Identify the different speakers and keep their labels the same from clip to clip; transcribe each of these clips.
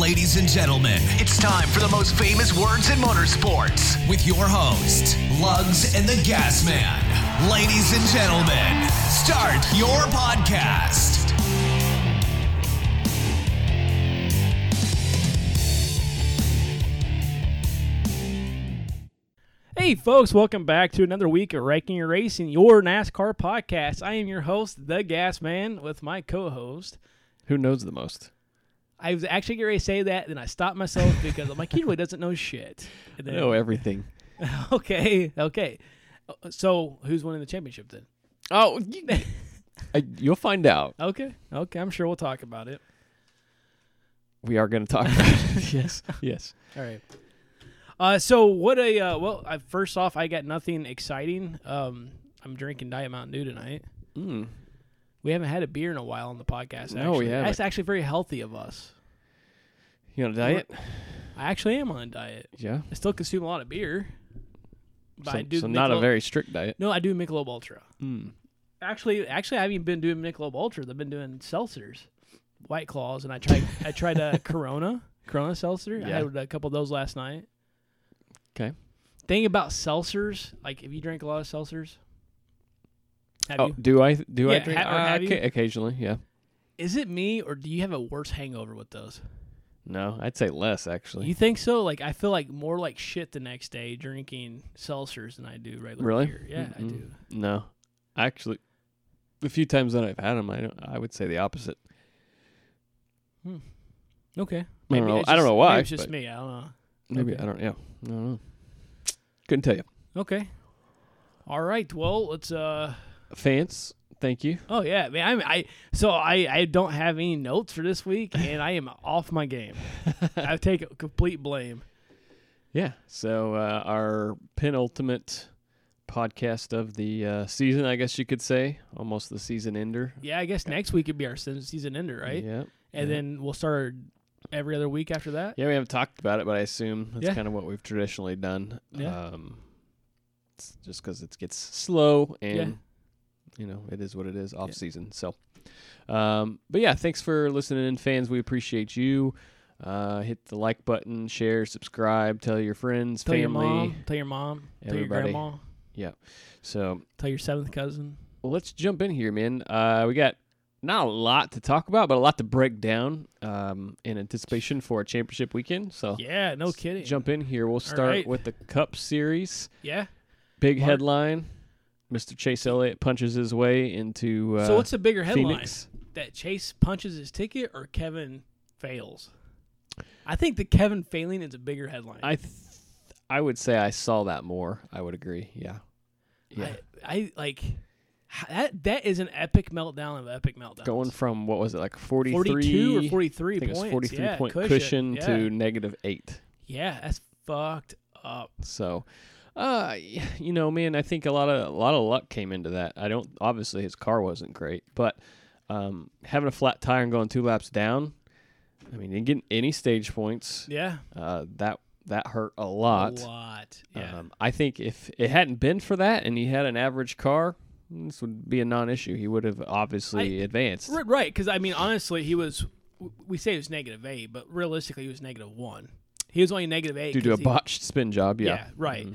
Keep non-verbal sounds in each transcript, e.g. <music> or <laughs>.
Speaker 1: Ladies and gentlemen, it's time for the most famous words in motorsports with your host, Lugs and the Gas Man. Ladies and gentlemen, start your podcast.
Speaker 2: Hey, folks, welcome back to another week of Ranking Your Racing, your NASCAR podcast. I am your host, The Gas Man, with my co host.
Speaker 3: Who knows the most?
Speaker 2: I was actually getting ready to say that, then I stopped myself because I'm like, he really doesn't know shit. And
Speaker 3: I know everything. <laughs>
Speaker 2: okay, okay. Uh, So, who's winning the championship then?
Speaker 3: Oh, <laughs> I, you'll find out.
Speaker 2: Okay, okay, I'm sure we'll talk about it.
Speaker 3: We are going to talk about it. <laughs> yes, yes.
Speaker 2: All right. Uh, so what a uh, well. I, first off, I got nothing exciting. Um, I'm drinking Diet Mountain Dew tonight.
Speaker 3: Mm.
Speaker 2: We haven't had a beer in a while on the podcast.
Speaker 3: No, we
Speaker 2: actually.
Speaker 3: haven't.
Speaker 2: That's actually very healthy of us.
Speaker 3: You on a diet?
Speaker 2: I actually am on a diet.
Speaker 3: Yeah.
Speaker 2: I still consume a lot of beer. But
Speaker 3: So,
Speaker 2: I do
Speaker 3: so not a very strict diet.
Speaker 2: No, I do Michelob Ultra.
Speaker 3: Mm.
Speaker 2: Actually, actually, I haven't been doing Michelob Ultras. I've been doing seltzers, White Claws, and I tried. <laughs> I tried a Corona, Corona seltzer. I had a couple of those last night.
Speaker 3: Okay.
Speaker 2: Thing about seltzers, like if you drink a lot of seltzers, have
Speaker 3: Oh,
Speaker 2: you?
Speaker 3: do I do I drink?
Speaker 2: ha-
Speaker 3: Uh? Occasionally, yeah.
Speaker 2: Is it me or do you have a worse hangover with those?
Speaker 3: No, I'd say less actually.
Speaker 2: You think so? Like I feel like more like shit the next day drinking seltzers than I do regular
Speaker 3: Really?
Speaker 2: beer. Yeah, I
Speaker 3: Mm-mm.
Speaker 2: do.
Speaker 3: no, actually, the few times that I've had them, I don't, I would say the opposite.
Speaker 2: Okay.
Speaker 3: I don't know.
Speaker 2: it's
Speaker 3: I don't know why,
Speaker 2: Maybe it's just me. I don't know.
Speaker 3: Maybe
Speaker 2: Okay.
Speaker 3: I don't. Yeah, I don't know. Couldn't tell you.
Speaker 2: Okay. All right. Well, let's. uh
Speaker 3: Fans, thank you.
Speaker 2: Oh yeah, man. I, I so I I don't have any notes for this week, and I am <laughs> off my game. I take complete blame.
Speaker 3: Yeah. So uh, our penultimate podcast of the uh, season, I guess you could say, almost the season ender.
Speaker 2: Yeah, I guess next week could be our season ender, right?
Speaker 3: Yeah.
Speaker 2: And
Speaker 3: yeah.
Speaker 2: then we'll start every other week after that.
Speaker 3: Yeah, we haven't talked about it, but I assume that's
Speaker 2: Yeah.
Speaker 3: kind of what we've traditionally done.
Speaker 2: Yeah.
Speaker 3: Um, it's just because it gets slow and
Speaker 2: Yeah.
Speaker 3: You know it is what it is off season. So, um, but yeah, thanks for listening in, fans. We appreciate you. Uh, hit the like button, share, subscribe, tell your friends,
Speaker 2: Tell
Speaker 3: family.
Speaker 2: your mom. Tell your mom. Tell your
Speaker 3: everybody.
Speaker 2: Yeah.
Speaker 3: So
Speaker 2: Tell your seventh cousin.
Speaker 3: Well, let's jump in here, man. Uh, we got not a lot to talk about, but a lot to break down um, in anticipation for a championship weekend. So
Speaker 2: Yeah, no
Speaker 3: let's
Speaker 2: kidding.
Speaker 3: Jump in here. We'll start
Speaker 2: right.
Speaker 3: with the Cup Series.
Speaker 2: Yeah.
Speaker 3: Big
Speaker 2: Mark-
Speaker 3: headline: Mr. Chase Elliott punches his way into uh,
Speaker 2: so what's the bigger headline?
Speaker 3: Phoenix.
Speaker 2: That Chase punches his ticket or Kevin fails? I think the Kevin failing is a bigger headline.
Speaker 3: I th- I would say I saw that more. I would agree. Yeah. Yeah.
Speaker 2: I, I like that. That is an epic meltdown of epic meltdowns.
Speaker 3: Going from what was it like 43
Speaker 2: 42 or 43
Speaker 3: I think it
Speaker 2: points.
Speaker 3: was 43
Speaker 2: yeah,
Speaker 3: point
Speaker 2: cushion,
Speaker 3: cushion
Speaker 2: yeah.
Speaker 3: to negative 8.
Speaker 2: Yeah, that's fucked up.
Speaker 3: So, uh, <laughs> you know, man, I think a lot of a lot of luck came into that. I don't obviously his car wasn't great, but um, having a flat tire and going two laps down, I mean, didn't get any stage points.
Speaker 2: Yeah,
Speaker 3: Uh, that that hurt a lot.
Speaker 2: a lot. Yeah,
Speaker 3: Um, I think if it hadn't been for that and he had an average car, this would be a non-issue. He would have obviously advanced.
Speaker 2: R- right. Because I mean, honestly, he was. We say he was negative eight, but realistically, he was negative one. He was only negative eight
Speaker 3: Due to a
Speaker 2: he-
Speaker 3: botched spin job, yeah.
Speaker 2: Yeah, right.
Speaker 3: Mhm.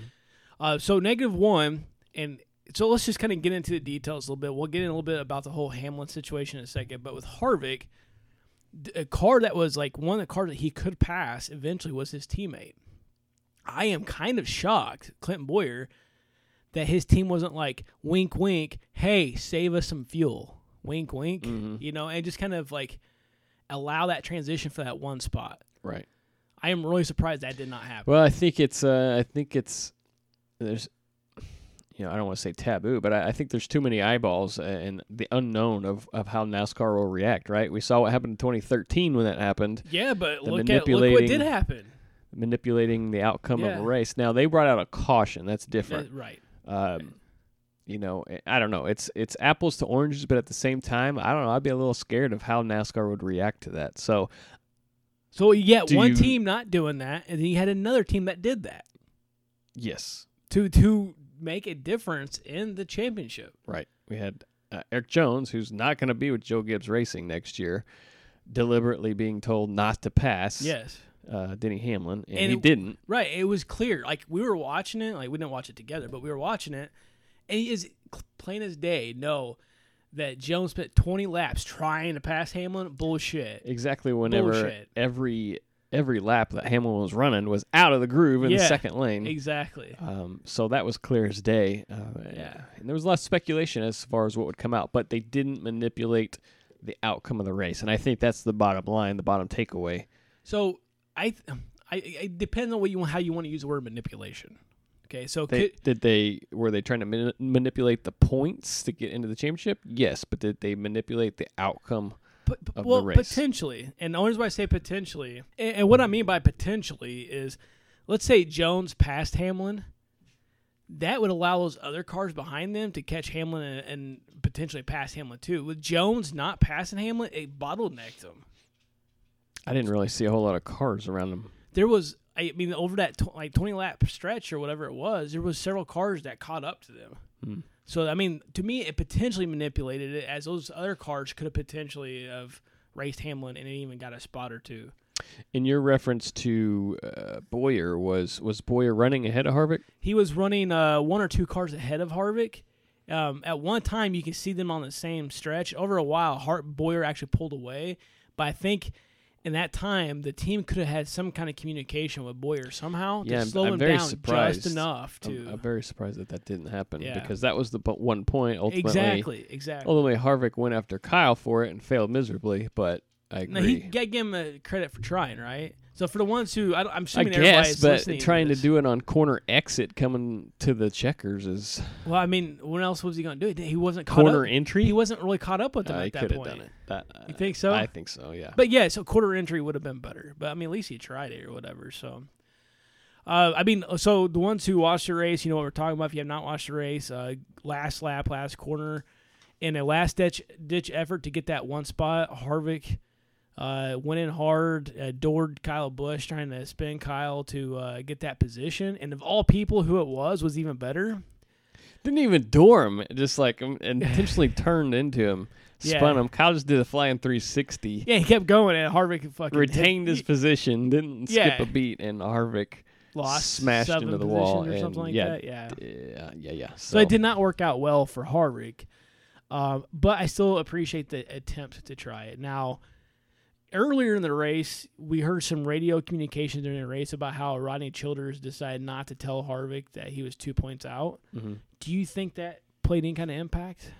Speaker 2: Uh, so negative one, and so let's just kind of get into the details a little bit. We'll get in a little bit about the whole Hamlin situation in a second. But with Harvick, a car that was like one of the cars that he could pass eventually was his teammate. I am kind of shocked, Clinton Bowyer, that his team wasn't like wink, wink. Hey, save us some fuel. Wink, wink.
Speaker 3: Mhm.
Speaker 2: You know, and just kind of like allow that transition for that one spot.
Speaker 3: Right.
Speaker 2: I am really surprised that did not happen.
Speaker 3: Well, I think it's uh, I think it's there's you know I don't want to say taboo, but I, I think there's too many eyeballs and the unknown of, of how NASCAR will react. Right? We saw what happened in 2013 when that happened,
Speaker 2: yeah, but
Speaker 3: the
Speaker 2: look at look what did happen.
Speaker 3: manipulating the outcome of a race. Now they brought out a caution. That's
Speaker 2: That-
Speaker 3: different.
Speaker 2: right.
Speaker 3: Um, you know, I don't know. It's it's apples to oranges, but at the same time, I don't know. I'd be a little scared of how NASCAR would react to that. So
Speaker 2: So you get one
Speaker 3: you-
Speaker 2: team not doing that, and then you had another team that did that
Speaker 3: yes,
Speaker 2: to to make a difference in the championship.
Speaker 3: Right. We had uh, Erik Jones, who's not going to be with Joe Gibbs Racing next year. deliberately being told not to pass.
Speaker 2: Yes.
Speaker 3: Uh, Denny Hamlin, and,
Speaker 2: And
Speaker 3: he
Speaker 2: it-
Speaker 3: didn't.
Speaker 2: Right. It was clear. Like we were watching it. Like we didn't watch it together, but we were watching it, and he is plain as day. No, that Jones spent 20 laps trying to pass Hamlin. Bullshit.
Speaker 3: Exactly. Whenever
Speaker 2: Bullshit.
Speaker 3: every every lap that Hamlin was running was out of the groove in the second lane.
Speaker 2: Exactly.
Speaker 3: Um, so that was clear as day. Uh,
Speaker 2: Yeah.
Speaker 3: And there was less speculation as far as what would come out, but they didn't manipulate the outcome of the race. And I think that's the bottom line, the bottom takeaway.
Speaker 2: So I, I, it depends on what you want, how you want to use the word manipulation. Okay. So
Speaker 3: They,
Speaker 2: could,
Speaker 3: did they were they trying to mani- manipulate the points to get into the championship? Yes, but did they manipulate the outcome? Of the
Speaker 2: well,
Speaker 3: race.
Speaker 2: potentially, and the only reason why I say potentially, and, and what I mean by potentially is, let's say Jones passed Hamlin, that would allow those other cars behind them to catch Hamlin and, and potentially pass Hamlin too. With Jones not passing Hamlin, it bottlenecked him.
Speaker 3: I didn't really see a whole lot of cars around them.
Speaker 2: There was, I mean, over that tw- like twenty lap stretch or whatever it was, there was several cars that caught up to them.
Speaker 3: Hmm.
Speaker 2: So I mean, to me, it potentially manipulated it, as those other cars could have potentially have raced Hamlin and it even got a spot or two.
Speaker 3: In your reference to uh, Bowyer, was was Bowyer running ahead of Harvick?
Speaker 2: He was running uh, one or two cars ahead of Harvick. Um, at one time, you can see them on the same stretch. Over a while, Hart Bowyer actually pulled away, but I think in that time the team could have had some kind of communication with Bowyer somehow
Speaker 3: Yeah,
Speaker 2: to
Speaker 3: I'm-
Speaker 2: slow
Speaker 3: I'm
Speaker 2: him
Speaker 3: very
Speaker 2: down
Speaker 3: surprised.
Speaker 2: just enough to
Speaker 3: I'm, I'm very surprised that that didn't happen
Speaker 2: Yeah.
Speaker 3: because that was the po- one point ultimately.
Speaker 2: exactly exactly.
Speaker 3: Ultimately, Harvick went after Kyle for it and failed miserably. But I agree.
Speaker 2: Now he got give him a credit for trying, right? So for the ones who I, don't- I'm
Speaker 3: I
Speaker 2: assuming
Speaker 3: guess, but
Speaker 2: listening
Speaker 3: trying to
Speaker 2: this.
Speaker 3: do it on corner exit coming to the checkers is
Speaker 2: well, I mean, when else was he going to do it? He wasn't caught
Speaker 3: corner
Speaker 2: up.
Speaker 3: entry.
Speaker 2: He wasn't really caught up with them
Speaker 3: Uh,
Speaker 2: at that
Speaker 3: could have
Speaker 2: point.
Speaker 3: done it. That, uh,
Speaker 2: You think so?
Speaker 3: I think so. Yeah.
Speaker 2: But yeah, so quarter entry would have been better. But I mean, at least he tried it or whatever. So, uh, I mean, so the ones who watched the race, you know what we're talking about. If you have not watched the race, uh, last lap, last corner, in a last ditch ditch effort to get that one spot, Harvick uh, went in hard, adored Kyle Busch, trying to spin Kyle to uh, get that position. And of all people, who it was was even better.
Speaker 3: Didn't even door him. Just like um, intentionally <laughs> turned into him, spun
Speaker 2: Yeah.
Speaker 3: him. Kyle just did a flying 360.
Speaker 2: Yeah, he kept going, and Harvick fucking
Speaker 3: Retained his position, didn't skip a beat, and Harvick
Speaker 2: lost
Speaker 3: smashed into the wall
Speaker 2: or
Speaker 3: and
Speaker 2: something like
Speaker 3: yeah,
Speaker 2: that. Yeah.
Speaker 3: yeah, yeah, yeah.
Speaker 2: So it did not work out well for Harvick, um, but I still appreciate the attempt to try it. Now, earlier in the race, we heard some radio communication during the race about how Rodney Childers decided not to tell Harvick that he was two points out.
Speaker 3: Mhm.
Speaker 2: Do you think that played any kind of impact?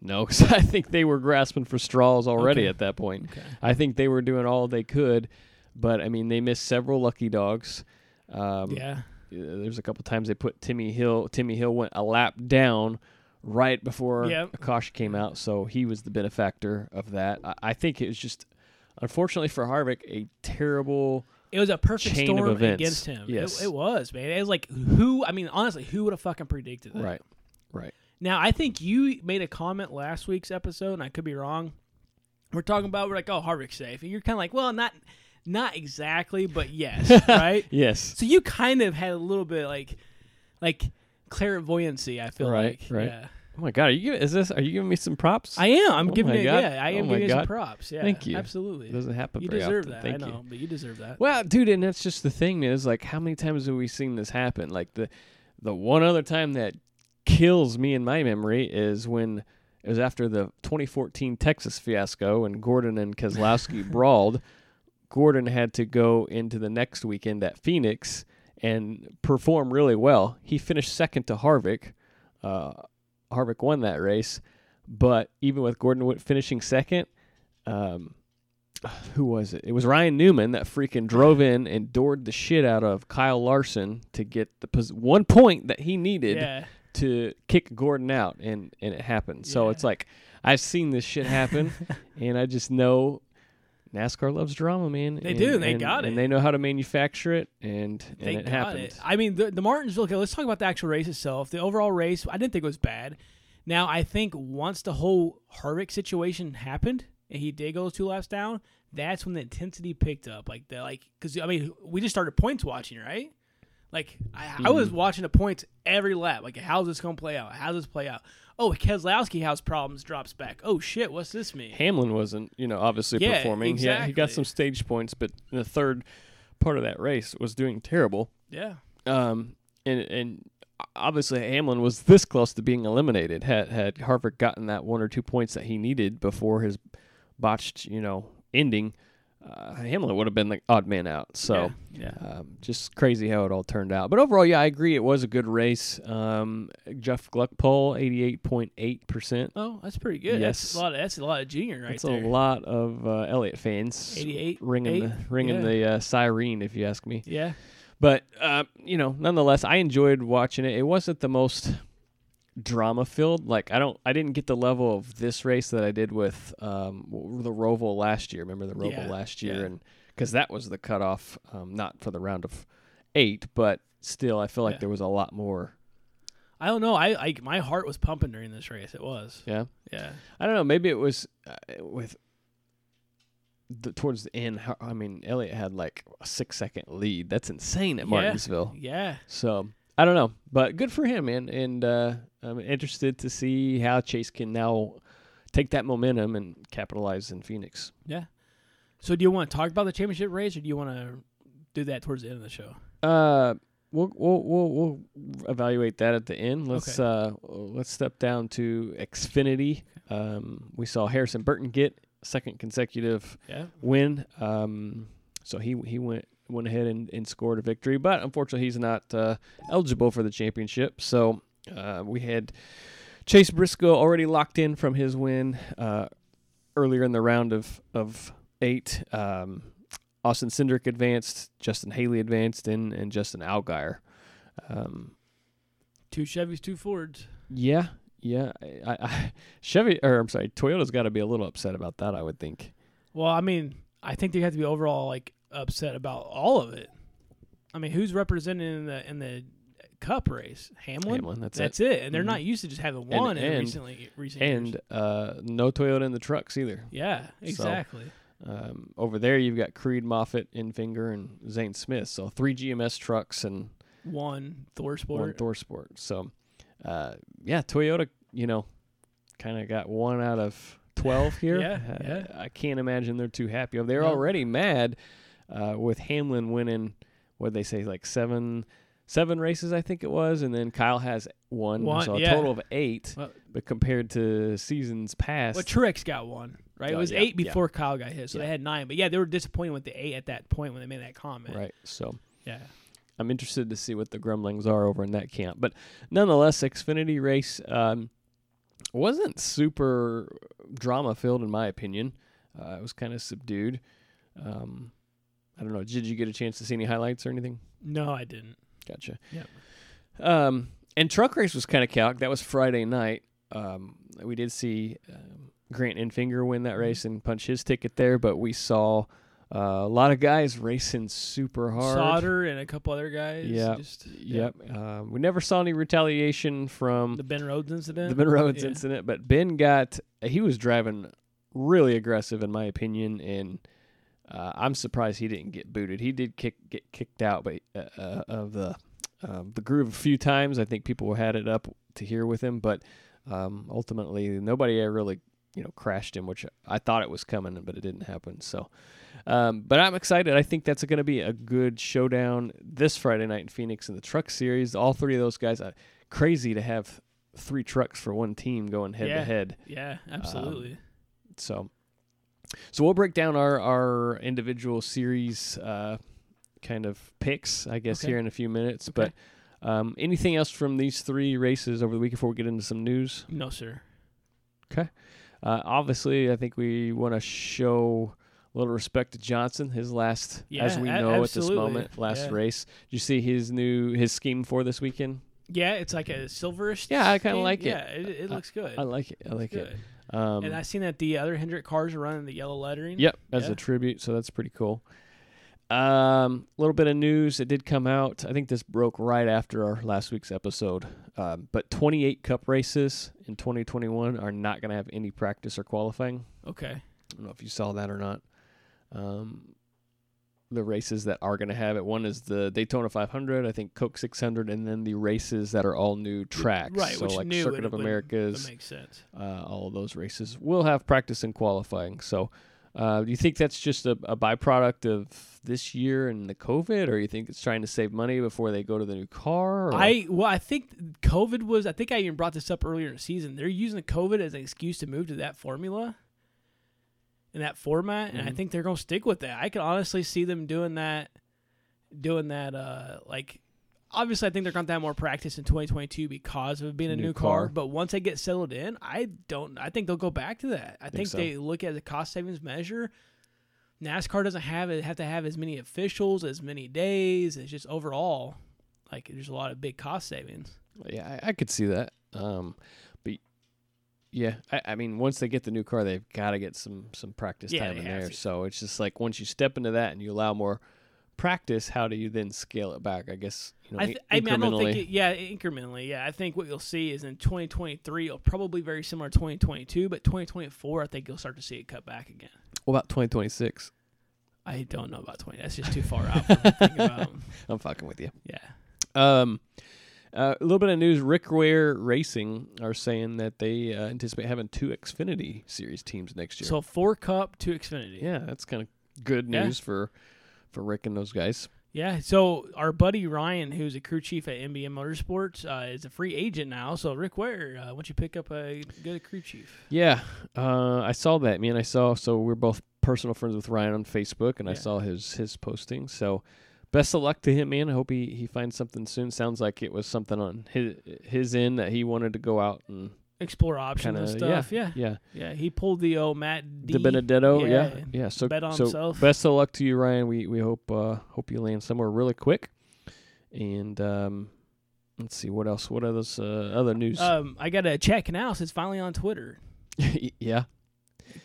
Speaker 3: No, <laughs> because I think they were grasping for straws already
Speaker 2: Okay.
Speaker 3: at that point.
Speaker 2: Okay.
Speaker 3: I think they were doing all they could, but I mean, they missed several lucky dogs. Um,
Speaker 2: Yeah.
Speaker 3: There's a couple times they put Timmy Hill. Timmy Hill went a lap down right before
Speaker 2: Yep.
Speaker 3: a caution came out, so he was the benefactor of that. I, I think it was just, unfortunately for Harvick, a terrible.
Speaker 2: It was a perfect storm against him. It-
Speaker 3: Yes.
Speaker 2: It, was, man. It was like, who, I mean, honestly, who would have fucking predicted that?
Speaker 3: Right, right.
Speaker 2: Now, I think you made a comment last week's episode, and I could be wrong. We're talking about we're like, oh, Harvick's safe, and you're kind of like, well, not, not exactly, but yes, <laughs> right.
Speaker 3: Yes.
Speaker 2: So you kind of had a little bit like, like clairvoyancy. I feel
Speaker 3: Right,
Speaker 2: like,
Speaker 3: right.
Speaker 2: Yeah.
Speaker 3: Oh my God, are you? Is this? Are you giving me some props?
Speaker 2: I am. I'm
Speaker 3: Oh
Speaker 2: giving it. Yeah, I
Speaker 3: Oh
Speaker 2: am
Speaker 3: my
Speaker 2: giving you some props. Yeah,
Speaker 3: Thank you.
Speaker 2: Absolutely.
Speaker 3: It doesn't happen.
Speaker 2: you deserve
Speaker 3: often.
Speaker 2: that.
Speaker 3: Thank
Speaker 2: I
Speaker 3: you.
Speaker 2: know, but you deserve that.
Speaker 3: Well, dude, and that's just the thing is like how many times have we seen this happen? Like the the one other time that kills me in my memory is when it was after the 2014 Texas fiasco and Gordon and Keselowski <laughs> brawled. Gordon had to go into the next weekend at Phoenix and perform really well. He finished second to Harvick. Uh, Harvick won that race, but even with Gordon finishing second, um, who was it? It was Ryan Newman that freaking drove in and doored the shit out of Kyle Larson to get the pos- one point that he needed
Speaker 2: yeah.
Speaker 3: to kick Gordon out, and and it happened. So it's like I've seen this shit happen, <laughs> and I just know. NASCAR loves drama, man.
Speaker 2: They
Speaker 3: and-
Speaker 2: do, they
Speaker 3: and-
Speaker 2: got it.
Speaker 3: and they know how to manufacture it, and
Speaker 2: They
Speaker 3: and it
Speaker 2: got
Speaker 3: happened.
Speaker 2: it. I mean, the, the Martinsville. Okay, let's talk about the actual race itself. The overall race, I didn't think it was bad. Now, I think once the whole Harvick situation happened and he did go those two laps down, that's when the intensity picked up. Like the like, because I mean, we just started points watching, right? Like I, I was watching the points every lap. Like how's this gonna play out? How's this play out? Oh, Keselowski has problems, drops back. Oh shit, what's this mean?
Speaker 3: Hamlin wasn't, you know, obviously
Speaker 2: Yeah,
Speaker 3: performing. Yeah, he got some stage points, but in the third part of that race was doing terrible.
Speaker 2: Yeah,
Speaker 3: Um, and and obviously Hamlin was this close to being eliminated. Had had Harvick gotten that one or two points that he needed before his botched, you know, ending, uh, Hamlin would have been the odd man out. So.
Speaker 2: yeah, yeah.
Speaker 3: Um, just crazy how it all turned out. But overall, yeah, I agree. It was a good race. Um, Jeff Gluck poll, 88.8%.
Speaker 2: Oh, that's pretty good.
Speaker 3: Yes.
Speaker 2: That's a lot. Of, that's a lot of junior right
Speaker 3: That's
Speaker 2: there.
Speaker 3: a lot of uh, Elliott fans.
Speaker 2: 88,
Speaker 3: Ringing,
Speaker 2: eight?
Speaker 3: the, ringing
Speaker 2: Yeah.
Speaker 3: the uh, siren, if you ask me.
Speaker 2: Yeah,
Speaker 3: But, uh, you know, nonetheless, I enjoyed watching it. It wasn't the most drama filled. Like, I don't, I didn't get the level of this race that I did with um, the Roval last year. Remember the Roval
Speaker 2: Yeah,
Speaker 3: last year?
Speaker 2: yeah.
Speaker 3: And because that was the cutoff, um, not for the round of eight, but still, I feel like
Speaker 2: Yeah.
Speaker 3: there was a lot more.
Speaker 2: I don't know. I like my heart was pumping during this race. It was.
Speaker 3: Yeah.
Speaker 2: Yeah.
Speaker 3: I don't know. Maybe it was uh, with the, towards the end. How, I mean, Elliott had like a six second lead. That's insane at
Speaker 2: Yeah.
Speaker 3: Martinsville.
Speaker 2: Yeah.
Speaker 3: So I don't know, but good for him, man. And uh, I'm interested to see how Chase can now take that momentum and capitalize in Phoenix.
Speaker 2: Yeah. So do you want to talk about the championship race, or do you want to do that towards the end of the show?
Speaker 3: Uh, we'll we'll we'll, we'll evaluate that at the end. Let's
Speaker 2: Okay.
Speaker 3: uh let's step down to Xfinity. Um, we saw Harrison Burton get second consecutive
Speaker 2: Yeah.
Speaker 3: win. Um, so he he went went ahead and, and scored a victory, but unfortunately he's not uh, eligible for the championship. So uh, we had Chase Briscoe already locked in from his win uh, earlier in the round of of eight. Um, Austin Cindric advanced, Justin Haley advanced, and and Justin Allgaier. Um,
Speaker 2: Two Chevys, two Fords.
Speaker 3: yeah, yeah. I, I, Chevy, or I'm sorry, Toyota's got to be a little upset about that. I would think.
Speaker 2: Well, I mean, I think they have to be overall like upset about all of it. I mean, who's representing in the in the Cup race? Hamlin.
Speaker 3: Hamlin, that's,
Speaker 2: That's
Speaker 3: it.
Speaker 2: it. And they're
Speaker 3: Mhm.
Speaker 2: not used to just having one in
Speaker 3: and-
Speaker 2: recently recent years.
Speaker 3: And uh, no Toyota in the trucks either.
Speaker 2: yeah, exactly.
Speaker 3: Um, over there, you've got Creed, Moffitt, Enfinger, and Zane Smith. So three GMS trucks and
Speaker 2: one ThorSport.
Speaker 3: one ThorSport. So, uh, yeah, Toyota, you know, kind of got one out of 12 <laughs> here.
Speaker 2: Yeah,
Speaker 3: Uh,
Speaker 2: yeah.
Speaker 3: I can't imagine they're too happy. They're
Speaker 2: No.
Speaker 3: already mad uh, with Hamlin winning, what they say, like seven. Seven races, I think it was, and then Kyle has one,
Speaker 2: One,
Speaker 3: so a
Speaker 2: yeah.
Speaker 3: total of eight.
Speaker 2: Well-
Speaker 3: but compared to seasons past,
Speaker 2: Well, Truex got one, right? it was
Speaker 3: yeah,
Speaker 2: eight
Speaker 3: yeah.
Speaker 2: before Kyle got hit, so
Speaker 3: Yeah.
Speaker 2: they had nine. But yeah, they were disappointed with the eight at that point when they made that comment.
Speaker 3: right? So
Speaker 2: Yeah.
Speaker 3: I'm interested to see what the grumblings are over in that camp. But nonetheless, Xfinity race um, wasn't super drama filled, in my opinion. Uh, it was kind of subdued. Um, I don't know. Did you get a chance to see any highlights or anything?
Speaker 2: No, I didn't.
Speaker 3: Gotcha.
Speaker 2: Yeah.
Speaker 3: Um, and truck race was kind of calc. That was Friday night. Um, we did see um, Grant Enfinger win that race and punch his ticket there, but we saw uh, a lot of guys racing super hard.
Speaker 2: Sauter and a couple other guys.
Speaker 3: Yeah.
Speaker 2: Just,
Speaker 3: Yep. Um, we never saw any retaliation from
Speaker 2: The Ben Rhodes incident.
Speaker 3: the Ben Rhodes
Speaker 2: Yeah.
Speaker 3: incident, but Ben got he was driving really aggressive in my opinion, and uh, I'm surprised he didn't get booted. He did kick get kicked out, but uh, uh, of the um, the groove a few times. I think people had it up to here with him, but um, ultimately nobody really you know crashed him, which I thought it was coming, but it didn't happen. So. Um, but I'm excited. I think that's going to be a good showdown this Friday night in Phoenix in the Truck Series. All three of those guys, uh, crazy to have three trucks for one team going head
Speaker 2: Yeah.
Speaker 3: to head.
Speaker 2: Yeah, absolutely.
Speaker 3: So, so we'll break down our our individual series uh, kind of picks, I guess,
Speaker 2: Okay.
Speaker 3: here in a few minutes.
Speaker 2: Okay.
Speaker 3: But um, anything else from these three races over the week before we get into some news?
Speaker 2: no, sir. Okay.
Speaker 3: Uh, obviously, I think we want to show a little respect to Johnson. His last, as
Speaker 2: Yeah,
Speaker 3: we
Speaker 2: a-
Speaker 3: know at this moment, last
Speaker 2: Yeah.
Speaker 3: race. Did you see his new his scheme for this weekend?
Speaker 2: Yeah, it's like a silverish.
Speaker 3: Yeah, I kinda like it.
Speaker 2: Yeah, it, it looks good.
Speaker 3: I like it. I like
Speaker 2: good.
Speaker 3: it. Um,
Speaker 2: and I seen that the other Hendrick cars are running the yellow lettering.
Speaker 3: Yep, as
Speaker 2: Yeah.
Speaker 3: a tribute, so that's pretty cool. Um, a little bit of news. that did come out. I think this broke right after our last week's episode. Um, but 28 Cup races in 2021 are not going to have any practice or qualifying.
Speaker 2: Okay.
Speaker 3: I don't know if you saw that or not. Um, the races that are going to have it. One is the Daytona 500, I think Coke 600, and then the races that are all new tracks.
Speaker 2: Right,
Speaker 3: so
Speaker 2: which
Speaker 3: like
Speaker 2: new
Speaker 3: Circuit of Americas,
Speaker 2: That makes sense.
Speaker 3: uh, all of those races will have practice and qualifying. So, uh, do you think that's just a, a byproduct of this year and the COVID, or you think it's trying to save money before they go to the new car? Or?
Speaker 2: I well, I think COVID was. I think I even brought this up earlier in the season. They're using the COVID as an excuse to move to that formula, in that format, and I
Speaker 3: Mhm.
Speaker 2: think they're going to stick with that. I can honestly see them doing that, doing that. Uh, like obviously, I think they're going to have more practice in 2022 because of being a
Speaker 3: New
Speaker 2: new, car.
Speaker 3: car.
Speaker 2: But once they get settled in, I don't. I think they'll go back to that. I think,
Speaker 3: so.
Speaker 2: they look at the cost savings measure. NASCAR doesn't have it have to have as many officials, as many days. It's just overall, like there's a lot of big cost savings.
Speaker 3: Yeah, I, I could see that. Um, yeah, I, I mean, once they get the new car, they've got to get some some practice
Speaker 2: Yeah,
Speaker 3: time in there.
Speaker 2: to.
Speaker 3: So it's just like once you step into that and you allow more practice, how do you then scale it back? I guess you know,
Speaker 2: I, th- I mean, I don't think it, yeah, incrementally. Yeah, I think what you'll see is in 2023, it'll probably very similar to 2022, but 2024, I think you'll start to see it cut back again.
Speaker 3: what about 2026?
Speaker 2: I don't know about 20. That's just too far out. For me to think <laughs> about.
Speaker 3: I'm fucking with you.
Speaker 2: Yeah.
Speaker 3: Um, uh, a little bit of news: Rick Ware Racing are saying that they uh, anticipate having two Xfinity Series teams next year.
Speaker 2: So four cup two Xfinity.
Speaker 3: yeah, that's kind of good
Speaker 2: Yeah.
Speaker 3: news for for Rick and those guys.
Speaker 2: Yeah, so our buddy Ryan, who's a crew chief at MBM Motorsports, uh, is a free agent now. So Rick Ware, uh, why don't you pick up a good crew chief?
Speaker 3: Yeah, uh, I saw that, man. I saw. So we're both personal friends with Ryan on Facebook, and I saw his his posting. So best of luck to him, man. I hope he, he finds something soon. Sounds like it was something on his his end that he wanted to go out and
Speaker 2: Explore options
Speaker 3: kind
Speaker 2: and stuff. Yeah.
Speaker 3: yeah
Speaker 2: yeah, He pulled the old Matt D.
Speaker 3: the Benedetto. Yeah,
Speaker 2: Yeah,
Speaker 3: yeah. So
Speaker 2: bet on
Speaker 3: so
Speaker 2: himself.
Speaker 3: best of luck to you, Ryan. We we hope uh, hope you land somewhere really quick. And um, let's see what else. What others uh, other news?
Speaker 2: Um, I got a Chad Knaus. It's finally on Twitter. <laughs>
Speaker 3: yeah,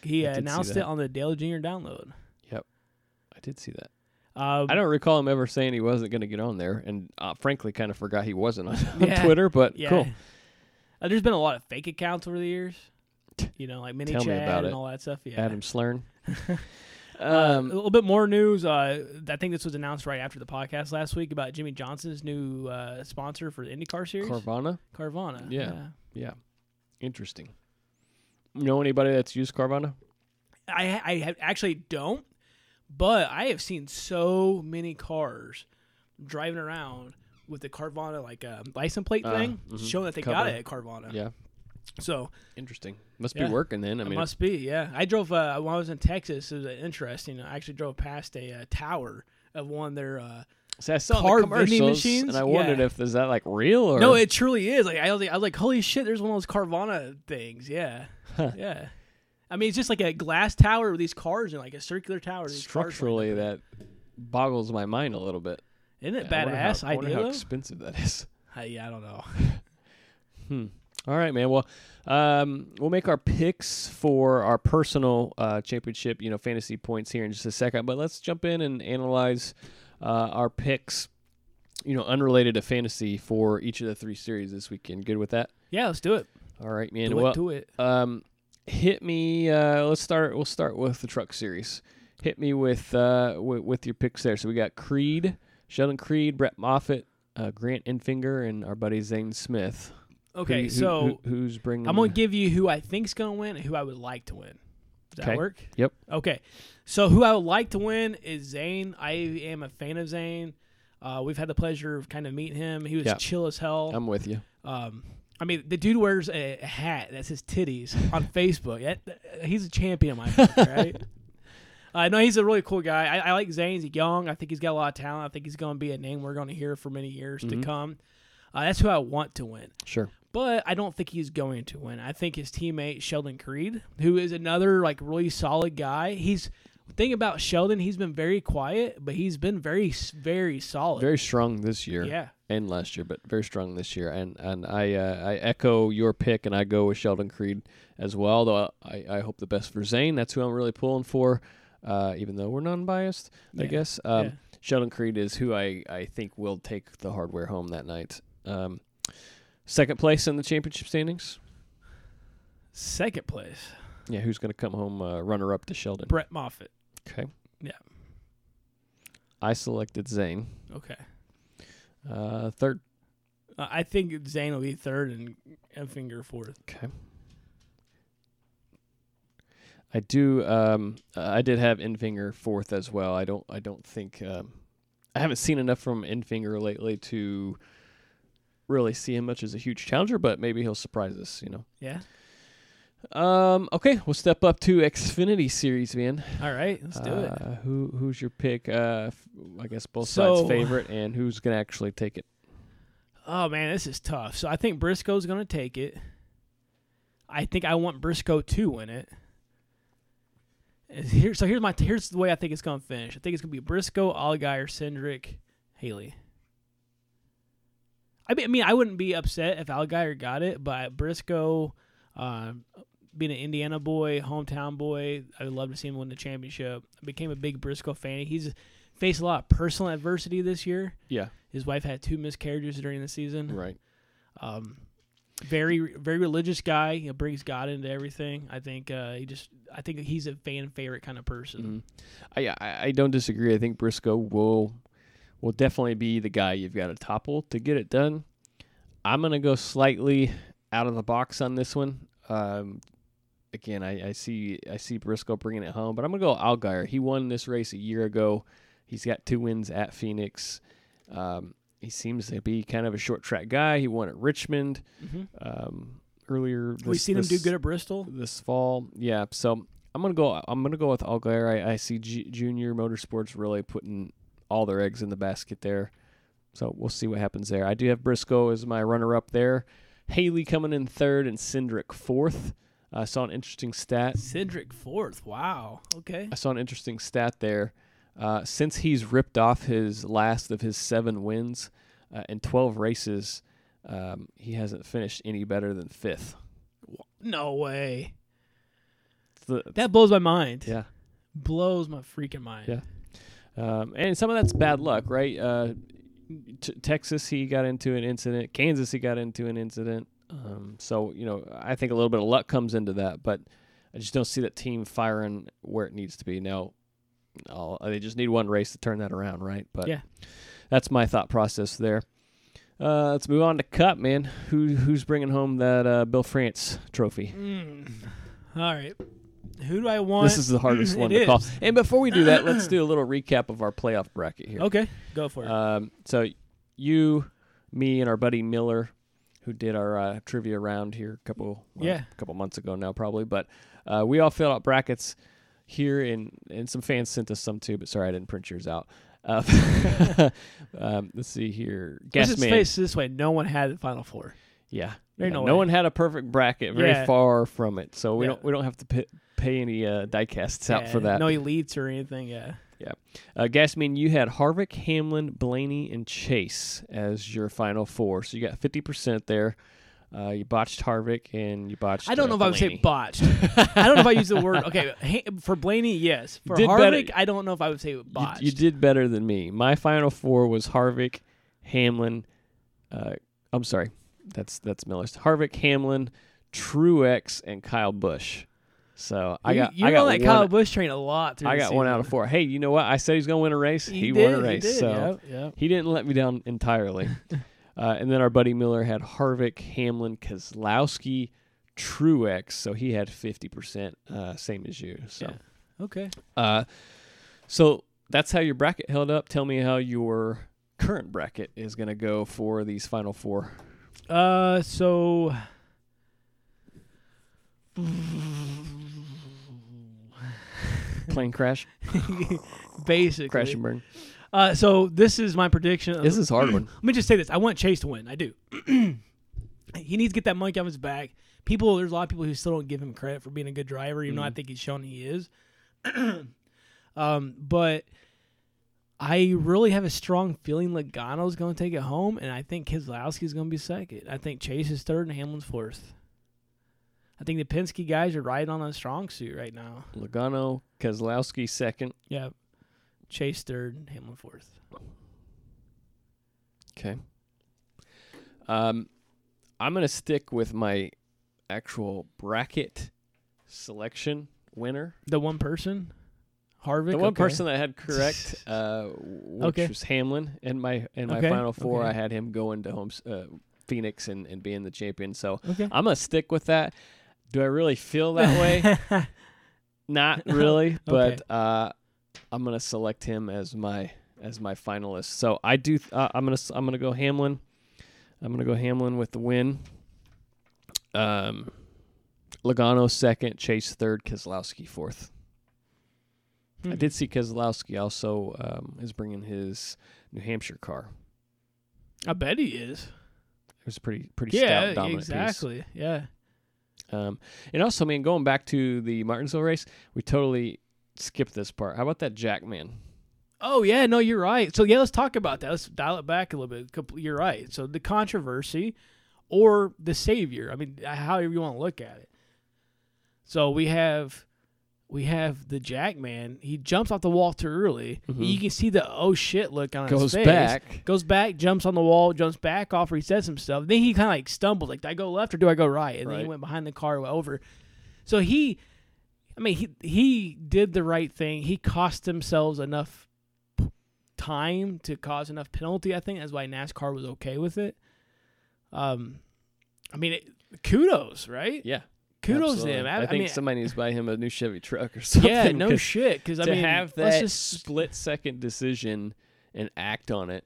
Speaker 2: He uh, announced it on the Dale Junior download.
Speaker 3: Yep, I did see that.
Speaker 2: Um,
Speaker 3: I don't recall him ever saying he wasn't going to get on there, and uh, frankly, kind of forgot he wasn't on, <laughs> on
Speaker 2: Yeah.
Speaker 3: Twitter. But
Speaker 2: Yeah.
Speaker 3: cool.
Speaker 2: Uh, there's been a lot of fake accounts over the years. You know, like Mini
Speaker 3: Tell
Speaker 2: Chad and all that stuff. Yeah.
Speaker 3: Adam Slern. <laughs>
Speaker 2: Uh,
Speaker 3: um,
Speaker 2: a little bit more news. Uh, I think this was announced right after the podcast last week about Jimmie Johnson's new uh, sponsor for the IndyCar series,
Speaker 3: Carvana.
Speaker 2: Carvana.
Speaker 3: Yeah. Yeah, interesting. Know anybody that's used Carvana?
Speaker 2: I I actually don't, but I have seen so many cars driving around with the Carvana like uh, license plate
Speaker 3: Uh,
Speaker 2: thing,
Speaker 3: mhm.
Speaker 2: showing that they
Speaker 3: Cover.
Speaker 2: got it at Carvana.
Speaker 3: Yeah,
Speaker 2: So
Speaker 3: interesting. Must
Speaker 2: Yeah.
Speaker 3: be working then. I
Speaker 2: it
Speaker 3: mean,
Speaker 2: must be. Yeah, I drove uh, when I was in Texas. It was uh, interesting. I actually drove past a uh, tower of one of their. Uh,
Speaker 3: see, I saw
Speaker 2: car
Speaker 3: the
Speaker 2: vending machines?
Speaker 3: and I wondered
Speaker 2: Yeah.
Speaker 3: if is that like real or
Speaker 2: no, it truly is. Like I was, like, I was like, holy shit! There's one of those Carvana things. Yeah,
Speaker 3: Huh.
Speaker 2: yeah. I mean, it's just like a glass tower with these cars and like a circular tower. with these cars lined
Speaker 3: structurally that boggles my mind a little bit.
Speaker 2: isn't it
Speaker 3: I wonder how-
Speaker 2: badass
Speaker 3: I wonder
Speaker 2: idea?
Speaker 3: how expensive that is. <laughs>
Speaker 2: Uh, yeah, I don't know. <laughs>
Speaker 3: Hmm. All right, man. Well, um, we'll make our picks for our personal uh, championship, you know, fantasy points here in just a second. But let's jump in and analyze uh, our picks, you know, unrelated to fantasy for each of the three series this weekend. Good with that?
Speaker 2: Yeah, let's do it.
Speaker 3: All right, man.
Speaker 2: Do
Speaker 3: well,
Speaker 2: it. Do it.
Speaker 3: um, hit me. Uh, let's start. We'll start with the truck series. Hit me with uh, with, with your picks there. So we got Creed, Sheldon Creed, Brett Moffitt, uh, Grant Enfinger, and our buddy Zane Smith.
Speaker 2: Okay,
Speaker 3: who-
Speaker 2: so
Speaker 3: who- who's bringing?
Speaker 2: I'm gonna give you who I think's gonna win and who I would like to win. Does that work?
Speaker 3: Yep.
Speaker 2: Okay. So who I would like to win is Zane. I am a fan of Zane. Uh, we've had the pleasure of kind of meeting him. He was
Speaker 3: Yeah.
Speaker 2: chill as hell.
Speaker 3: I'm with you.
Speaker 2: Um, I mean, the dude wears a hat that says titties on <laughs> Facebook. That- that- he's a champion, my book, right? <laughs> Uh, no, he's a really cool guy. I, I like Zane. He's young. I think he's got a lot of talent. I think he's going to be a name we're going to hear for many years
Speaker 3: Mhm.
Speaker 2: to come. Uh, that's who I want to win.
Speaker 3: Sure.
Speaker 2: But I don't think he's going to win. I think his teammate Sheldon Creed, who is another like really solid guy. He's thing about Sheldon. He's been very quiet, but he's been very very solid.
Speaker 3: Very strong this year
Speaker 2: yeah.
Speaker 3: And last year, but very strong this year. And and I uh, I echo your pick, and I go with Sheldon Creed as well. Though I, I hope the best for Zane. That's who I'm really pulling for. Uh, even though we're non-biased, I guess. Um,
Speaker 2: Yeah.
Speaker 3: Sheldon Creed is who I, I think will take the hardware home that night. Um, second place in the championship standings.
Speaker 2: Second place,
Speaker 3: Yeah, who's going to come home uh, runner up to Sheldon?
Speaker 2: Brett Moffitt.
Speaker 3: Okay.
Speaker 2: Yeah.
Speaker 3: I selected Zane.
Speaker 2: Okay.
Speaker 3: Uh, third.
Speaker 2: Uh, I think Zane will be third and Enfinger fourth.
Speaker 3: Okay. I do. Um, I did have Enfinger fourth as well. I don't. I don't think. Um, I haven't seen enough from Enfinger lately to really see him much as a huge challenger, but maybe he'll surprise us. You know.
Speaker 2: Yeah.
Speaker 3: Um. Okay, we'll step up to Xfinity Series, man.
Speaker 2: All right, let's do it.
Speaker 3: Uh, who Who's your pick? Uh, f- I guess both
Speaker 2: So-
Speaker 3: sides' favorite, and who's gonna actually take it?
Speaker 2: Oh man, this is tough. So I think Briscoe's going to take it. I think I want Briscoe to win it. Here, so here's my here's the way I think it's going to finish. I think it's going to be Briscoe, Allgaier, Cindric, Haley. I mean, I mean, I wouldn't be upset if Allgaier got it, but Briscoe, uh, being an Indiana boy, hometown boy, I would love to see him win the championship. I became a big Briscoe fan. He's faced a lot of personal adversity this year.
Speaker 3: Yeah.
Speaker 2: His wife had two miscarriages during the season.
Speaker 3: Right.
Speaker 2: Um, very very religious guy. He brings God into everything. I think uh, he just I think he's a fan favorite kind of person.
Speaker 3: Mhm. I, I I don't disagree. I think Briscoe will will definitely be the guy you've got to topple to get it done. I'm gonna go slightly out of the box on this one. Um, again, I, I see I see Briscoe bringing it home, but I'm gonna go Allgaier. He won this race a year ago. He's got two wins at Phoenix. Um, he seems to be kind of a short track guy. He won at Richmond
Speaker 2: hmm
Speaker 3: um, earlier. This,
Speaker 2: We've seen him do good at Bristol.
Speaker 3: this fall. Yeah, so I'm gonna go. I'm gonna go with Allgaier. I, I see G- Junior Motorsports really putting all their eggs in the basket there. So we'll see what happens there. I do have Briscoe as my runner-up there. Haley coming in third and Cindric fourth. I saw an interesting stat.
Speaker 2: Cindric fourth. Wow. Okay.
Speaker 3: I saw an interesting stat there. Uh, since he's ripped off his last of his seven wins uh, in 12 races, um, he hasn't finished any better than fifth.
Speaker 2: No way.
Speaker 3: The-
Speaker 2: That blows my mind.
Speaker 3: yeah.
Speaker 2: Blows my freaking mind.
Speaker 3: Yeah. Um, and some of that's bad luck, right? Uh, t- Texas, he got into an incident. Kansas, he got into an incident. Um, so you know, I think a little bit of luck comes into that, but I just don't see that team firing where it needs to be. Now, I'll, they just need one race to turn that around, right? But
Speaker 2: Yeah.
Speaker 3: that's my thought process there. Uh, let's move on to Cup, man. Who who's bringing home that uh, Bill France trophy?
Speaker 2: Mm. All right. Who do I want?
Speaker 3: This is the hardest <clears throat> one to call. And before we do that, <clears throat> let's do a little recap of our playoff bracket here.
Speaker 2: Okay. Go for it.
Speaker 3: Um, so you, me, and our buddy Miller, who did our uh, trivia round here a couple well,
Speaker 2: Yeah.
Speaker 3: a couple months ago now probably, but uh, we all filled out brackets here, and and some fans sent us some too. But sorry, I didn't print yours out. <laughs> Uh, um, let's see here,
Speaker 2: Let's just face this way: no one had the final four.
Speaker 3: Yeah, yeah,
Speaker 2: no
Speaker 3: no one had a perfect bracket. Very
Speaker 2: Yeah.
Speaker 3: far from it, so we
Speaker 2: Yeah.
Speaker 3: don't we don't have to pay, pay any uh, diecasts out for that.
Speaker 2: No elites or anything. Yeah.
Speaker 3: Uh, Gasman, you had Harvick, Hamlin, Blaney, and Chase as your final four. So you got 50% there. Uh, you botched Harvick and you botched.
Speaker 2: I don't
Speaker 3: uh,
Speaker 2: know if I would say botched. I don't know if I use the word. Okay, <laughs> for Blaney, yes. For
Speaker 3: Did better-
Speaker 2: Harvick, I don't know if I would say
Speaker 3: You,
Speaker 2: botched.
Speaker 3: you did better than me. My final four was Harvick, Hamlin. Uh, I'm sorry, that's that's Miller's. Harvick, Hamlin, Truex, and Kyle Busch. So I
Speaker 2: You-
Speaker 3: got
Speaker 2: you
Speaker 3: I got
Speaker 2: that Kyle Busch train a lot.
Speaker 3: I got one out of four. Hey, you know what? I said he's gonna win a race.
Speaker 2: He,
Speaker 3: He,
Speaker 2: did,
Speaker 3: won a race.
Speaker 2: He did.
Speaker 3: So
Speaker 2: yep, yep.
Speaker 3: He didn't let me down entirely. <laughs> uh, and then our buddy Miller had Harvick, Hamlin, Keselowski, Truex. So he had 50%, uh, same as you. So,
Speaker 2: Yeah. Okay.
Speaker 3: uh, so that's how your bracket held up. Tell me how your current bracket is going to go for these final four.
Speaker 2: Uh, so
Speaker 3: Plane crash, <laughs>
Speaker 2: basically,
Speaker 3: crash and burn.
Speaker 2: Uh, so this is my prediction.
Speaker 3: This is a hard one.
Speaker 2: Let me just say this: I want Chase to win. I do. <clears throat> he needs to get that monkey off his back. People, there's a lot of people who still don't give him credit for being a good driver, even though I
Speaker 3: Mhm.
Speaker 2: think he's shown he is. <clears throat> um, but I really have a strong feeling Logano's going to take it home, and I think Keselowski's going to be second. I think Chase is third, and Hamlin's fourth. I think the Penske guys are riding on a strong suit right now.
Speaker 3: Logano, Keselowski second.
Speaker 2: Yeah, Chase third, Hamlin fourth.
Speaker 3: Okay. Um, I'm gonna stick with my actual bracket selection winner.
Speaker 2: The one person. Harvick.
Speaker 3: The one
Speaker 2: okay.
Speaker 3: person that I had correct, <laughs> uh, which
Speaker 2: Okay.
Speaker 3: was Hamlin, in my in my
Speaker 2: Okay,
Speaker 3: final four. I had him going to home uh, Phoenix and, and being the champion. So. I'm gonna stick with that. Do I really feel that way? <laughs> Not really, <laughs> but uh, I'm gonna select him as my as my finalist. So I do. Uh, I'm gonna I'm gonna go Hamlin. I'm gonna go Hamlin with the win. Um, Logano second, Chase third, Keselowski fourth. I
Speaker 2: Hmm.
Speaker 3: did see Keselowski also um, is bringing his New Hampshire car.
Speaker 2: I bet he is.
Speaker 3: It was a pretty pretty
Speaker 2: Yeah,
Speaker 3: stout dominant piece.
Speaker 2: exactly. Yeah.
Speaker 3: Um, and also, man, going back to the Martinsville race, we totally skipped this part. How about that Jackman?
Speaker 2: Oh yeah, no, you're right. So yeah, let's talk about that. Let's dial it back a little bit. You're right. So the controversy or the savior. I mean, however you want to look at it. So we have we have the Jackman. He jumps off the wall too early.
Speaker 3: Mhm.
Speaker 2: You can see the oh shit look on
Speaker 3: Goes
Speaker 2: his face.
Speaker 3: Goes back.
Speaker 2: Goes back, jumps on the wall, jumps back off, resets himself. Then he kind of like stumbles, like, do I go left or do I go right? And then he went behind the car, went over. So he, I mean, he he did the right thing. He cost themselves enough time to cause enough penalty. I think that's why NASCAR was okay with it. Um, I mean, it, kudos, right?
Speaker 3: Yeah.
Speaker 2: Kudos
Speaker 3: absolutely.
Speaker 2: to him. I,
Speaker 3: I,
Speaker 2: I
Speaker 3: think
Speaker 2: mean,
Speaker 3: somebody needs to buy him a new Chevy truck or <laughs> something.
Speaker 2: yeah, no shit. Because I mean,
Speaker 3: have
Speaker 2: let's
Speaker 3: that
Speaker 2: just
Speaker 3: split second decision and act on it.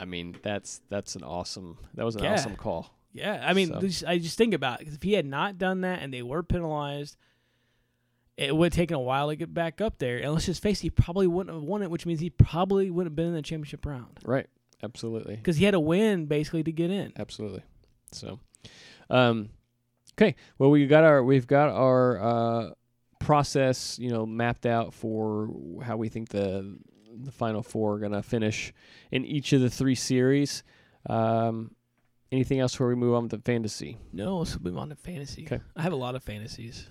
Speaker 3: I mean, that's that's an awesome. That was an
Speaker 2: Yeah.
Speaker 3: awesome call.
Speaker 2: Yeah, I mean,
Speaker 3: So-
Speaker 2: this- I just think about it. if he had not done that and they were penalized, it would have taken a while to get back up there. And let's just face it, he probably wouldn't have won it, which means he probably wouldn't have been in the championship round
Speaker 3: Right. Absolutely.
Speaker 2: because he had to win basically to get in.
Speaker 3: Absolutely. So, um, okay. Well, we got our we've got our uh, process, you know, mapped out for how we think the the final four are gonna finish in each of the three series. Um, anything else before we move on to fantasy?
Speaker 2: No, let's move on to fantasy.
Speaker 3: Okay.
Speaker 2: I have a lot of fantasies.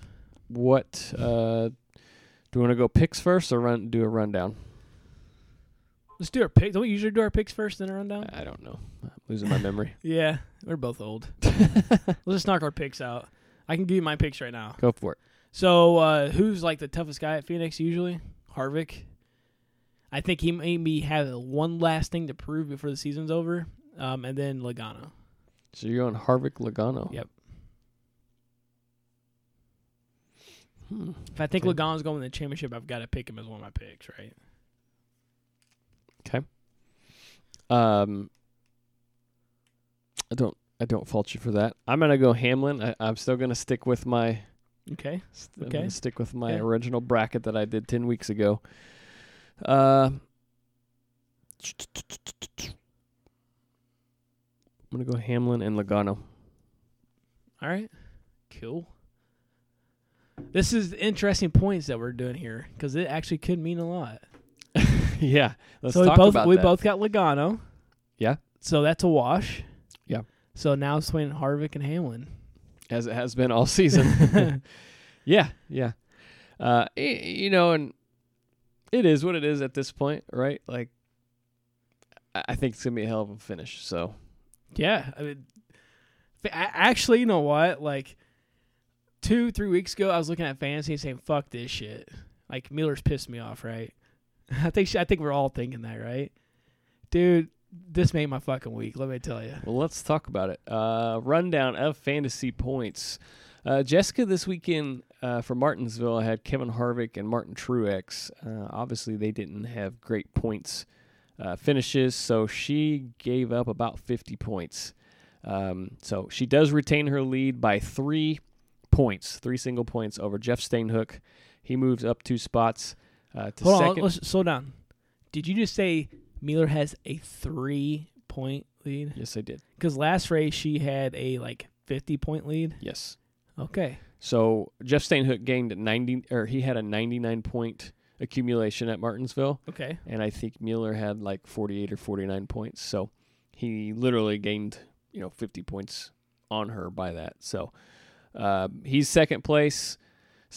Speaker 3: What uh, do we want to go picks first or run do a rundown?
Speaker 2: Let's do our picks. Don't we usually do our picks first, then a rundown?
Speaker 3: I don't know. I'm losing my memory. <laughs>
Speaker 2: Yeah, we're both old. <laughs> Let's just knock our picks out. I can give you my picks right now.
Speaker 3: Go for it.
Speaker 2: So, uh, who's like the toughest guy at Phoenix usually? Harvick. I think he maybe have one last thing to prove before the season's over. Um, and then Logano.
Speaker 3: So you're on Harvick Logano.
Speaker 2: Yep.
Speaker 3: Hmm.
Speaker 2: If I think. Logano's going to the championship, I've got to pick him as one of my picks, right?
Speaker 3: Um, I don't. I don't fault you for that. I'm gonna go Hamlin. I, I'm still gonna stick with my.
Speaker 2: Okay.
Speaker 3: I'm
Speaker 2: Okay.
Speaker 3: stick with my
Speaker 2: Yeah.
Speaker 3: original bracket that I did ten weeks ago. Uh, I'm gonna go Hamlin and Logano.
Speaker 2: All right. Cool. This is interesting points that we're doing here because it actually could mean a lot. <laughs>
Speaker 3: yeah, let's
Speaker 2: so we
Speaker 3: talk
Speaker 2: both
Speaker 3: about
Speaker 2: we
Speaker 3: that.
Speaker 2: both got Logano.
Speaker 3: Yeah.
Speaker 2: So that's a wash.
Speaker 3: Yeah.
Speaker 2: So now it's between Harvick and Hamlin.
Speaker 3: as it has been all season. <laughs> <laughs> yeah, yeah. Uh, you know, and it is what it is at this point, right? Like, I think it's gonna be a hell of a finish. So
Speaker 2: Yeah, I mean, actually, you know what? Like two, three weeks ago, I was looking at fantasy and saying, "Fuck this shit." Like Miller's pissed me off, right? <laughs> I think I think we're all thinking that, right? Dude, this made my fucking week. Let me tell you.
Speaker 3: Well, let's talk about it. Uh, rundown of fantasy points. Uh, Jessica, this weekend uh, for Martinsville, had Kevin Harvick and Martin Truex. Uh, obviously, they didn't have great points uh, finishes, so she gave up about 50 points. Um, so she does retain her lead by three points, three single points over Jeff Stainhook. He moves up two spots uh, to
Speaker 2: Hold on, let's slow down. Did you just say Miller has a three point lead?
Speaker 3: yes, I did.
Speaker 2: Because last race she had a like fifty point lead.
Speaker 3: Yes.
Speaker 2: Okay.
Speaker 3: So Jeff Stainhook gained 90, or he had a 99 point accumulation at Martinsville,
Speaker 2: Okay.
Speaker 3: and I think Mueller had like 48 or 49 points. So he literally gained, you know, 50 points on her by that. So uh, he's second place,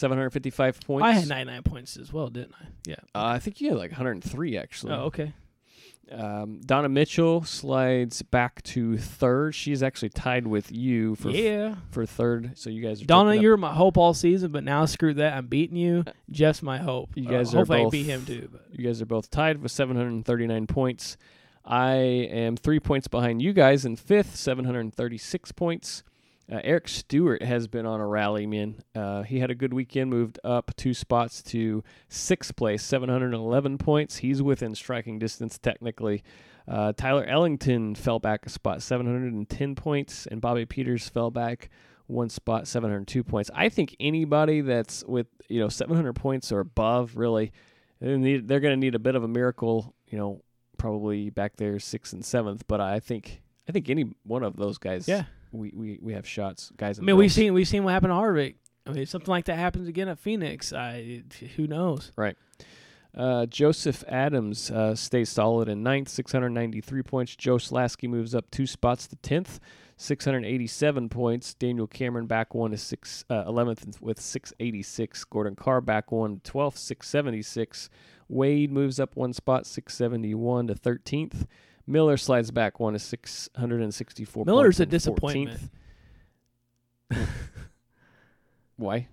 Speaker 3: 755 points.
Speaker 2: I had ninety nine points as well, didn't I? Yeah.
Speaker 3: Uh, I think you had like 103 actually.
Speaker 2: Oh, okay.
Speaker 3: Um, Donna Mitchell slides back to third. She's actually tied with you for
Speaker 2: yeah.
Speaker 3: for third. So you guys are
Speaker 2: Donna, you're my hope all season, but now screw that. I'm beating you. Jeff's my hope.
Speaker 3: You
Speaker 2: Uh,
Speaker 3: guys are
Speaker 2: hopefully I
Speaker 3: both-
Speaker 2: beat him too. But
Speaker 3: You guys are both tied with 739 points. I am three points behind you guys in fifth, 736 points. Uh, Eric Stewart has been on a rally, man. Uh, he had a good weekend, moved up two spots to sixth place, 711 points. He's within striking distance technically. Uh, Tyler Ellington fell back a spot, 710 points, and Bobby Peters fell back one spot, 702 points. I think anybody that's with you know 700 points or above, really, they're going to need a bit of a miracle. You know, probably back there sixth and seventh. But I think I think any one of those guys,
Speaker 2: yeah,
Speaker 3: we, we, we have shots, guys.
Speaker 2: I mean we've seen we've seen what happened to Harvick. I mean, if something like that happens again at Phoenix, I who knows? Right.
Speaker 3: Uh, Joseph Adams uh, stays solid in ninth, 693 points. Joe Slasky moves up two spots to 10th, 687 points. Daniel Cameron back one to six, uh, 11th with 686. Gordon Carr back one to 12th, 676. Wade moves up one spot, 671 to 13th. Miller slides back one to 664
Speaker 2: Miller's a disappointment. <laughs>
Speaker 3: Why?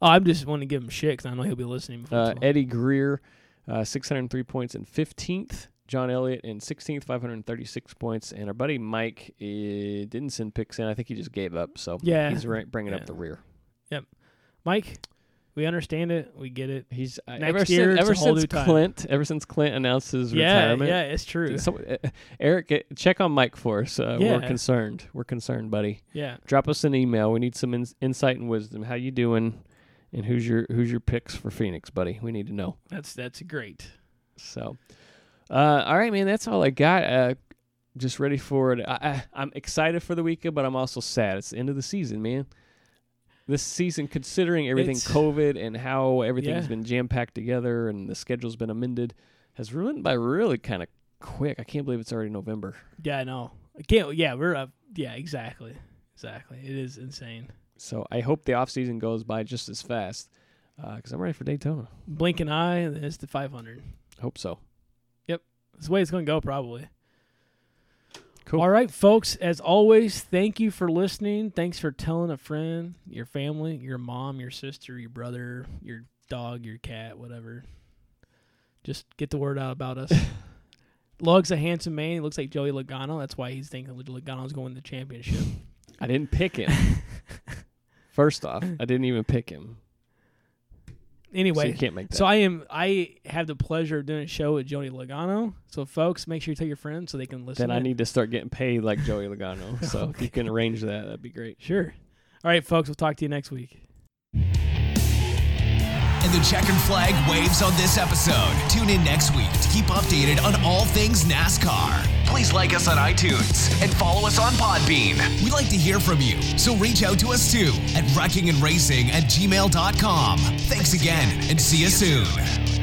Speaker 2: Oh, I'm just wanting to give him shit because I know he'll be listening. Before
Speaker 3: Uh. Eddie Greer, uh, 603 points in 15th. John Elliott in 16th, 536 points. And our buddy Mike uh, didn't send picks in. I think he just gave up. So
Speaker 2: Yeah.
Speaker 3: he's right, bringing
Speaker 2: Yeah.
Speaker 3: up the rear. Yep.
Speaker 2: Mike, we understand it. We get it.
Speaker 3: He's uh,
Speaker 2: Next
Speaker 3: ever
Speaker 2: year,
Speaker 3: since, ever since. Clint, ever since Clint announced his
Speaker 2: Yeah,
Speaker 3: retirement.
Speaker 2: yeah, it's true.
Speaker 3: So, uh, Eric, uh, check on Mike for us. Uh,
Speaker 2: Yeah.
Speaker 3: We're concerned. We're concerned, buddy.
Speaker 2: yeah,
Speaker 3: Drop us an email. We need some ins- insight and wisdom. How you doing? And who's your who's your picks for Phoenix, buddy? We need to know.
Speaker 2: that's that's great.
Speaker 3: So, uh, all right, man. That's all I got. Uh, just ready for it. I, I, I'm excited for the weekend, but I'm also sad. It's the end of the season, man. This season, considering everything
Speaker 2: It's-
Speaker 3: COVID and how everything's
Speaker 2: Yeah.
Speaker 3: been jam packed together and the schedule's been amended, has run by really kind of quick. I can't believe it's already November.
Speaker 2: Yeah, I know. I can't. Yeah, we're up. Yeah, exactly, exactly. It is insane.
Speaker 3: So I hope the off season goes by just as fast uh, because I'm ready for Daytona.
Speaker 2: Blink an eye, and it's the 500.
Speaker 3: Hope so. Yep.
Speaker 2: That's the way it's going to go, probably.
Speaker 3: Cool.
Speaker 2: All right, folks. As always, thank you for listening. Thanks for telling a friend, your family, your mom, your sister, your brother, your dog, your cat, whatever. Just get the word out about us. <laughs> Lug's a handsome man. He looks like Joey Logano. That's why he's thinking Logano's going to the championship.
Speaker 3: I didn't pick him. <laughs> First off, I didn't even pick him. So
Speaker 2: Anyway,
Speaker 3: you can't make that.
Speaker 2: So I am. I have the pleasure of doing a show with Joey Logano. So folks, make sure you tell your friends so they can listen.
Speaker 3: then I need to start getting paid like Joey Logano. <laughs> So if you can arrange that, that'd be great.
Speaker 2: Sure. All right, folks. We'll talk to you next week.
Speaker 1: And the checkered flag waves on this episode. Tune in next week to keep updated on all things NASCAR. Please like us on iTunes and follow us on Podbean. We'd like to hear from you, so reach out to us too at wreckingandracing at gmail.com. Thanks again and see you soon.